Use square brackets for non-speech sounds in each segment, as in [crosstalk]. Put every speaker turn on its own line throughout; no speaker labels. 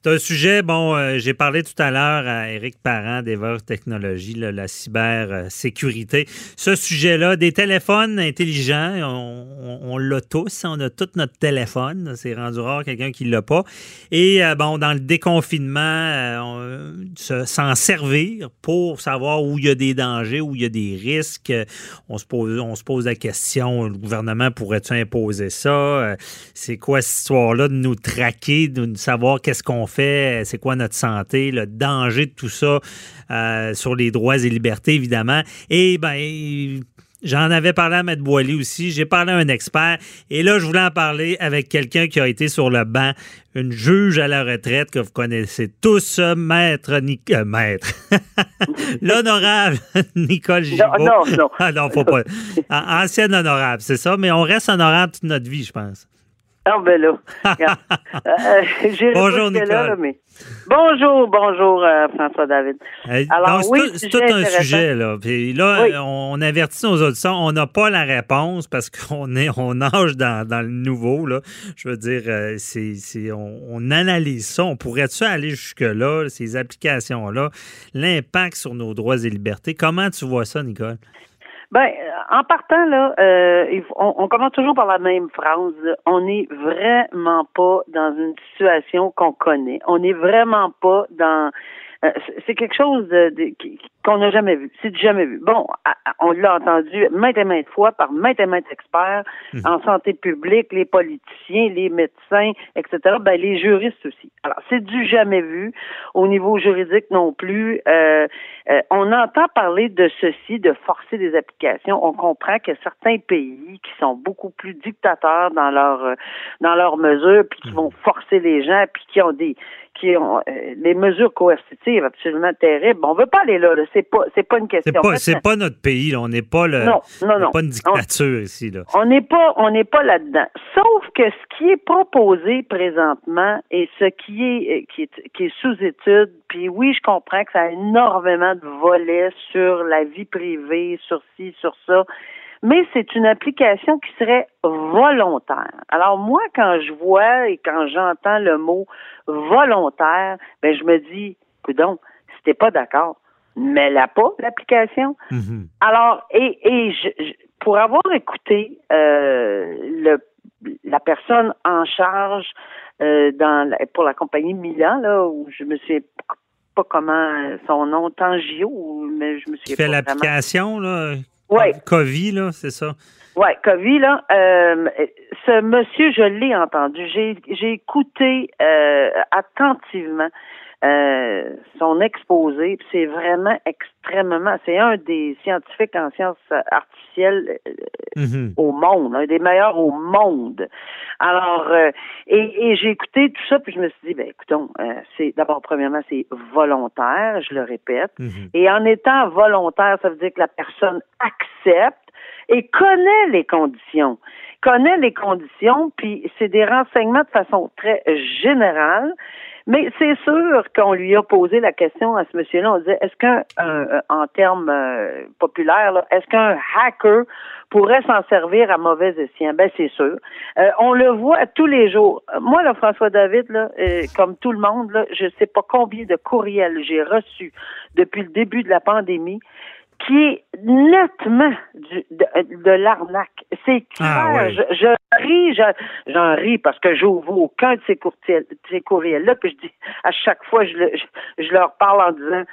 C'est un sujet, bon, euh, j'ai parlé tout à l'heure à Éric Parent d'Ever Technologies, la cybersécurité. Ce sujet-là, des téléphones intelligents, on, l'a tous, on a tout notre téléphone. C'est rendu rare quelqu'un qui ne l'a pas. Et euh, bon, dans le déconfinement, euh, s'en servir pour savoir où il y a des dangers, où il y a des risques. On se pose, on se pose la question, le gouvernement pourrait-il imposer ça? C'est quoi cette histoire-là de nous traquer, de savoir qu'est-ce qu'on fait, c'est quoi notre santé, le danger de tout ça euh, sur les droits et libertés, évidemment. Et ben, J'en avais parlé à Maître Boily aussi. J'ai parlé à un expert. Et là, je voulais en parler avec quelqu'un qui a été sur le banc, une juge à la retraite que vous connaissez tous, Maître euh, Maître. [laughs] L'honorable [laughs] Nicole Gibault.
Non, non, non.
Ah non, faut pas. [laughs] Ancienne honorable, c'est ça. Mais on reste honorable toute notre vie, je pense.
Ah, ben là. [laughs] Euh,
bonjour, Nicole.
mais... Bonjour, bonjour, euh, François David.
Alors, c'est tout, un sujet, là. Puis là, on avertit nos auditeurs, on n'a pas la réponse parce qu'on est, on nage dans, dans, le nouveau, là. Je veux dire, euh, c'est, on, on, analyse ça. On pourrait-tu aller jusque-là, ces applications-là, l'impact sur nos droits et libertés? Comment tu vois ça, Nicole?
Ben, en partant là, euh, on, on, commence toujours par la même phrase. On n'est vraiment pas dans une situation qu'on connaît. On n'est vraiment pas dans euh, c'est quelque chose de, qu'on n'a jamais vu. C'est jamais vu. Bon, on l'a entendu maintes et maintes fois par maintes et maintes experts mhm. en santé publique, les politiciens, les médecins, etc. Ben, les juristes aussi. Alors, c'est du jamais vu. Au niveau juridique non plus. Euh, euh, on entend parler de ceci, de forcer des applications. On comprend que certains pays qui sont beaucoup plus dictateurs dans leur dans leurs mesures, puis qui mhm. vont forcer les gens, puis qui ont des qui ont euh, les mesures coercitives absolument terribles. On veut pas aller là. C'est pas c'est pas une question.
C'est pas, notre pays. On n'est pas le.
Non, non, non.
Pas une dictature ici là.
On n'est pas on n'est pas là-dedans. Sauf que ce qui est proposé présentement et ce qui est euh, qui est, qui est sous étude. Puis oui, je comprends que ça a énormément de volets sur la vie privée, sur ci, sur ça mais c'est une application qui serait volontaire. Alors moi, quand je vois et quand j'entends le mot volontaire, ben je me dis, coudon, si t'es pas d'accord, mets-la pas, l'application. Mm-hmm. Alors, et, et je, pour avoir écouté euh, le, la personne en charge euh, dans pour la compagnie Milan, là, où je me suis pas comment son nom, Tangio, mais je me suis
fait l'application, là?
Ouais.
COVID, là, c'est ça?
Oui, COVID, là. Euh, ce monsieur, je l'ai entendu. J'ai écouté euh, attentivement euh, son exposé. C'est vraiment extrêmement. C'est un des scientifiques en sciences artificielles euh, mm-hmm. au monde, un des meilleurs au monde. Alors, euh, et, et j'ai écouté tout ça, puis je me suis dit, ben écoutons, c'est d'abord premièrement c'est volontaire, je le répète, mm-hmm. et en étant volontaire, ça veut dire que la personne accepte et connaît les conditions connaît les conditions, puis c'est des renseignements de façon très générale. Mais c'est sûr qu'on lui a posé la question à ce monsieur-là. On disait, est-ce qu'un, en termes euh, populaires, est-ce qu'un hacker pourrait s'en servir à mauvais escient? Ben, c'est sûr. Euh, on le voit tous les jours. Moi, là, François David, là, euh, comme tout le monde, là, je sais pas combien de courriels j'ai reçus depuis le début de la pandémie qui est nettement du, de, l'arnaque. C'est ah, clair. je, je, ris, j'en ris parce que j'ouvre aucun de ces, courriels, ces courriels-là, puis je dis à chaque fois, je, je, je leur parle en disant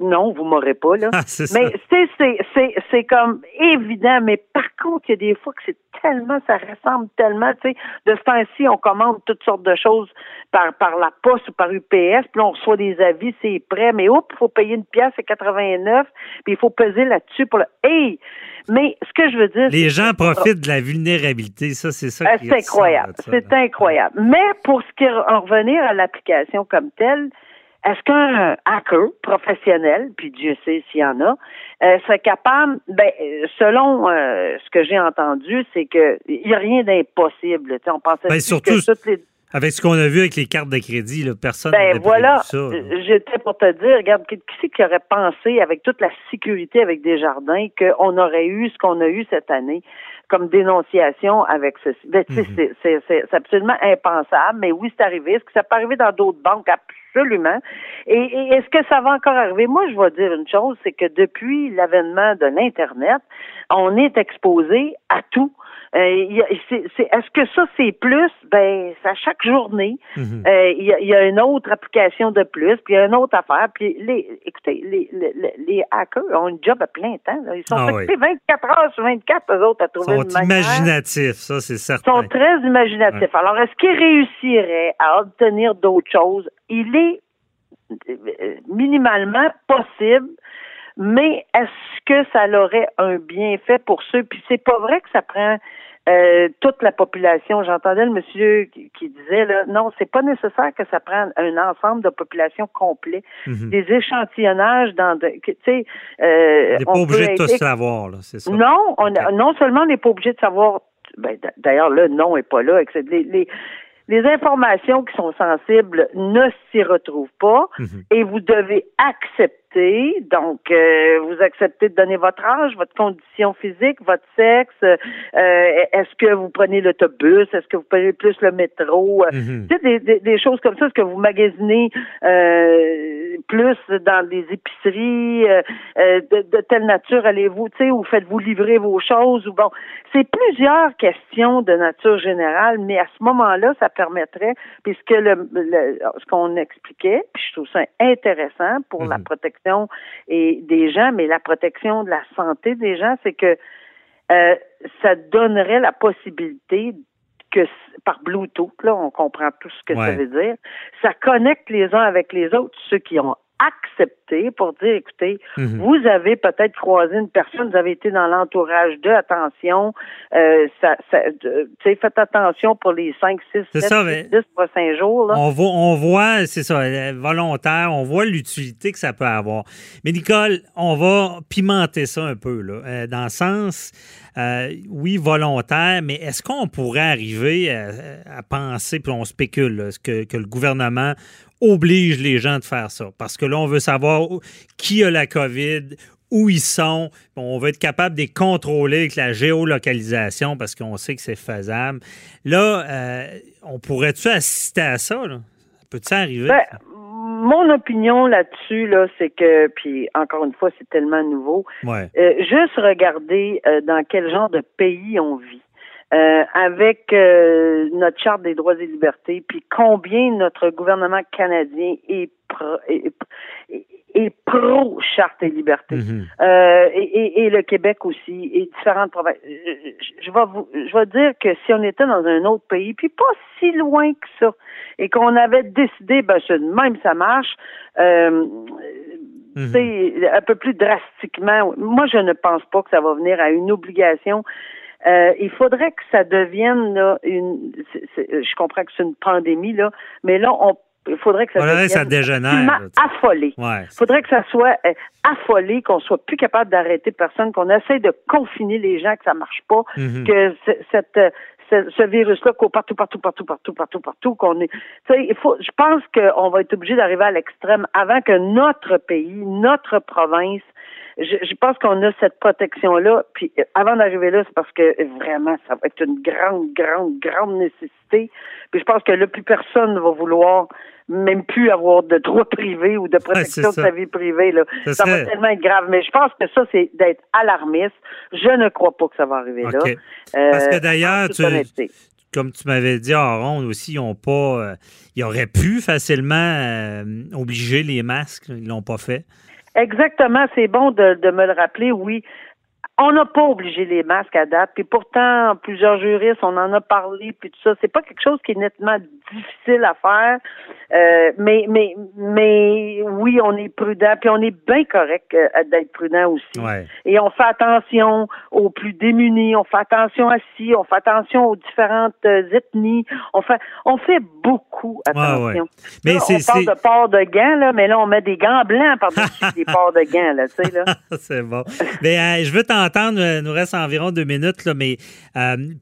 non, vous m'aurez pas, là. Ah, mais c'est, c'est, c'est comme évident, mais par contre, il y a des fois que c'est tellement, ça ressemble tellement, tu sais, de ce temps-ci, on commande toutes sortes de choses par, par la poste ou par UPS, puis on reçoit des avis, c'est prêt, mais oups, il faut payer une pièce, c'est 89, puis il faut peser là-dessus pour le, hey! Mais ce que je veux dire.
Les gens profitent de la vulnérabilité, ça, c'est ça.
Euh, c'est incroyable. C'est incroyable. Mais pour ce qui en revenir à l'application comme telle, est-ce qu'un hacker professionnel, puis Dieu sait s'il y en a, euh, serait capable, ben, selon euh, ce que j'ai entendu, c'est que il n'y a rien d'impossible. On pensait
ben, surtout, que toutes les avec ce qu'on a vu avec les cartes de crédit, là, personne ben
voilà. J'étais pour te dire, regarde, qui c'est qui aurait pensé, avec toute la sécurité avec des jardins, qu'on aurait eu ce qu'on a eu cette année comme dénonciation avec ceci? Ben, mhm. C'est absolument impensable, mais oui, c'est arrivé. Est-ce que ça peut arriver dans d'autres banques? Absolument. Et, et est-ce que ça va encore arriver? Moi, je vais dire une chose, c'est que depuis l'avènement de l'Internet, on est exposé à tout. Euh, est-ce que ça, c'est plus? Ben, à chaque journée, mhm. euh, il y, a, une autre application de plus, puis il y a une autre affaire. Puis, les, écoutez, les, les, les hackers ont un job à plein temps. Ils sont ah occupés 24 heures sur 24, eux autres, à trouver
Ils sont imaginatifs, ça, c'est certain.
Ils sont très imaginatifs. Alors, est-ce qu'ils réussiraient à obtenir d'autres choses? Il est euh, minimalement possible mais est-ce que ça aurait un bienfait pour ceux? Puis c'est pas vrai que ça prend euh, toute la population. J'entendais le monsieur qui, disait là, non, c'est pas nécessaire que ça prenne un ensemble de population complet. Mhm. Des échantillonnages dans, de, tu sais,
euh, on n'est pas obligé de tout savoir, là, c'est ça.
Non, on, non seulement on n'est pas obligé de savoir. Ben, d'ailleurs, le nom est pas là. Les, les, les informations qui sont sensibles ne s'y retrouvent pas mhm. et vous devez accepter donc, euh, vous acceptez de donner votre âge, votre condition physique, votre sexe. Euh, est-ce que vous prenez l'autobus? Est-ce que vous prenez plus le métro? Mm des, des, choses comme ça. Est-ce que vous magasinez plus dans des épiceries? De, de, telle nature allez-vous, tu sais, ou faites-vous livrer vos choses? Ou bon, c'est plusieurs questions de nature générale, mais à ce moment-là, ça permettrait, puisque le, ce qu'on expliquait, puis je trouve ça intéressant pour la mhm. Protection et des gens, mais la protection de la santé des gens, c'est que euh, ça donnerait la possibilité que par Bluetooth, là, on comprend tout ce que ça veut dire, ça connecte les uns avec les autres, ceux qui ont accepter pour dire, écoutez, mhm. vous avez peut-être croisé une personne, vous avez été dans l'entourage de, attention, euh, ça, ça, faites attention pour les 5, 6, 7, 10 prochains jours. Là.
On, voit, on voit, c'est ça, euh, volontaire, on voit l'utilité que ça peut avoir. Mais Nicole, on va pimenter ça un peu, là, euh, dans le sens, euh, oui, volontaire, mais est-ce qu'on pourrait arriver à, penser, puis on spécule, que, que le gouvernement oblige les gens de faire ça. Parce que là, on veut savoir qui a la COVID, où ils sont. On veut être capable de les contrôler avec la géolocalisation parce qu'on sait que c'est faisable. Là, euh, on pourrait-tu assister à ça? Peut-tu arriver?
Ben, mon opinion là-dessus, là, c'est que, puis encore une fois, c'est tellement nouveau.
Euh,
juste regarder euh, dans quel genre de pays on vit. Euh, avec euh, notre charte des droits et libertés, puis combien notre gouvernement canadien est pro, est, pro charte et liberté, mhm. euh, et, et, le Québec aussi, et différentes provinces. Je, vais vous, je vais dire que si on était dans un autre pays, puis pas si loin que ça, et qu'on avait décidé, ben c'est même ça marche. Euh, mhm. un peu plus drastiquement. Moi, je ne pense pas que ça va venir à une obligation euh, il faudrait que ça devienne là, une. je comprends que c'est une pandémie là, mais là on il faudrait que ça devienne
ça dégénère,
affolé. Il faudrait que ça soit euh, affolé, qu'on soit plus capable d'arrêter personne, qu'on essaie de confiner les gens, que ça marche pas, mm-hmm. que cette ce, virus-là court partout, partout, partout, partout, partout, partout, qu'on est. il faut. Je pense qu'on va être obligé d'arriver à l'extrême avant que notre pays, notre province je, pense qu'on a cette protection-là. Puis euh, avant d'arriver là, c'est parce que vraiment, ça va être une grande, grande, grande nécessité. Puis je pense que là, plus personne ne va vouloir même plus avoir de droit privé ou de protection de sa vie privée. Là. Ça, va tellement être grave. Mais je pense que ça, c'est d'être alarmiste. Je ne crois pas que ça va arriver là.
parce que euh, d'ailleurs, comme tu m'avais dit en ronde aussi, ils ont pas. Euh, ils auraient pu facilement obliger les masques. Ils l'ont pas fait.
Exactement, c'est bon de, de me le rappeler, oui. On n'a pas obligé les masques à date, puis pourtant, plusieurs juristes, on en a parlé, puis tout ça. C'est pas quelque chose qui est nettement difficile à faire. Euh, mais, mais, mais oui, on est prudent, puis on est bien correct euh, d'être prudent aussi. Et on fait attention aux plus démunis, on fait attention à ci, on fait attention aux différentes euh, ethnies, on fait, on fait beaucoup attention. Mais on parle de port de gants, là, mais là, on met des gants blancs par-dessus [laughs] des ports de gants, là, tu sais, là. [laughs]
c'est bon. mais je veux t'entendre, il nous reste environ deux minutes, là, mais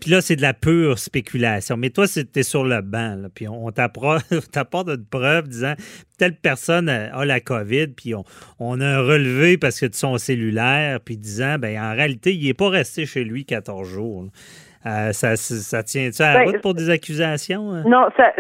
puis là, c'est de la pure spéculation. Mais toi, c'était sur le banc, là, puis on [laughs] t'apporte de preuve disant telle personne a la COVID, puis on, a un relevé parce que de son cellulaire, puis disant, ben en réalité, il n'est pas resté chez lui 14 jours. Euh, ça, ça tient-tu à la ben, route pour des accusations? Hein?
Non, ça,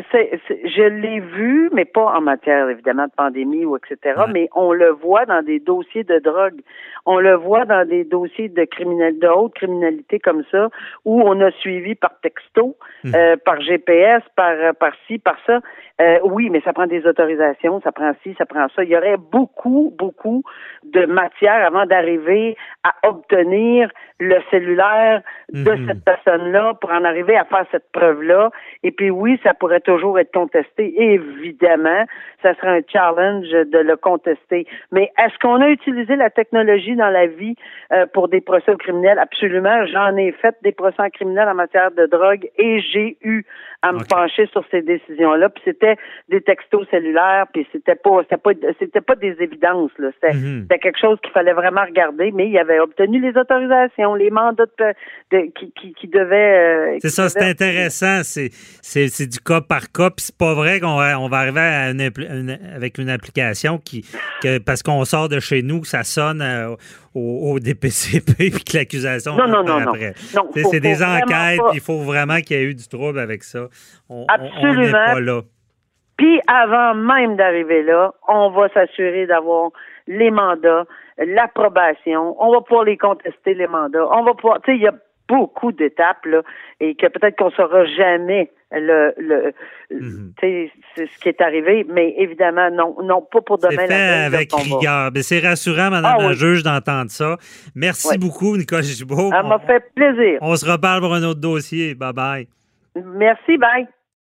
je l'ai vu, mais pas en matière, évidemment, de pandémie ou etc., mais on le voit dans des dossiers de drogue. On le voit dans des dossiers de, criminel, de haute criminalité comme ça, où on a suivi par texto, hum. euh, par GPS, par, par ci, par ça. Euh, oui, mais ça prend des autorisations, ça prend ci, ça prend ça. Il y aurait beaucoup, beaucoup de matière avant d'arriver à obtenir le cellulaire de mhm. cette personne-là pour en arriver à faire cette preuve-là. Et puis oui, ça pourrait toujours être contesté. Évidemment, ça serait un challenge de le contester. Mais est-ce qu'on a utilisé la technologie dans la vie euh, pour des procès criminels? Absolument. J'en ai fait des procès criminels en matière de drogue et j'ai eu à me pencher sur ces décisions-là. Puis c'était des textos cellulaires, puis c'était pas c'était pas c'était pas des évidences. Là. Mhm. C'était, quelque chose qu'il fallait vraiment regarder, mais il avait obtenu les autorisations, les mandats de, qui, qui, qui, devaient.
Euh, c'est ça, c'est intéressant. C'est, c'est, c'est du cas par cas, puis c'est pas vrai qu'on va, on va arriver à une, avec une application qui que, parce qu'on sort de chez nous, ça sonne euh, au, DPCP [laughs] puis que l'accusation
non, non, non, après. Non.
c'est des enquêtes, il faut vraiment qu'il y ait eu du trouble avec ça.
Absolument. pas là. Puis avant même d'arriver là, on va s'assurer d'avoir les mandats, l'approbation, on va pouvoir les contester les mandats, on va pouvoir, tu sais, il y a beaucoup d'étapes là, et que peut-être qu'on saura jamais le, le mhm. ce qui est arrivé, mais évidemment non, non pas pour demain.
Fait avec rigueur. C'est rassurant, Madame ah la juge, d'entendre ça. Merci beaucoup, Nicole Gibault.
Ça m'a fait plaisir.
On se reparle pour un autre dossier. Bye bye.
Merci, bye.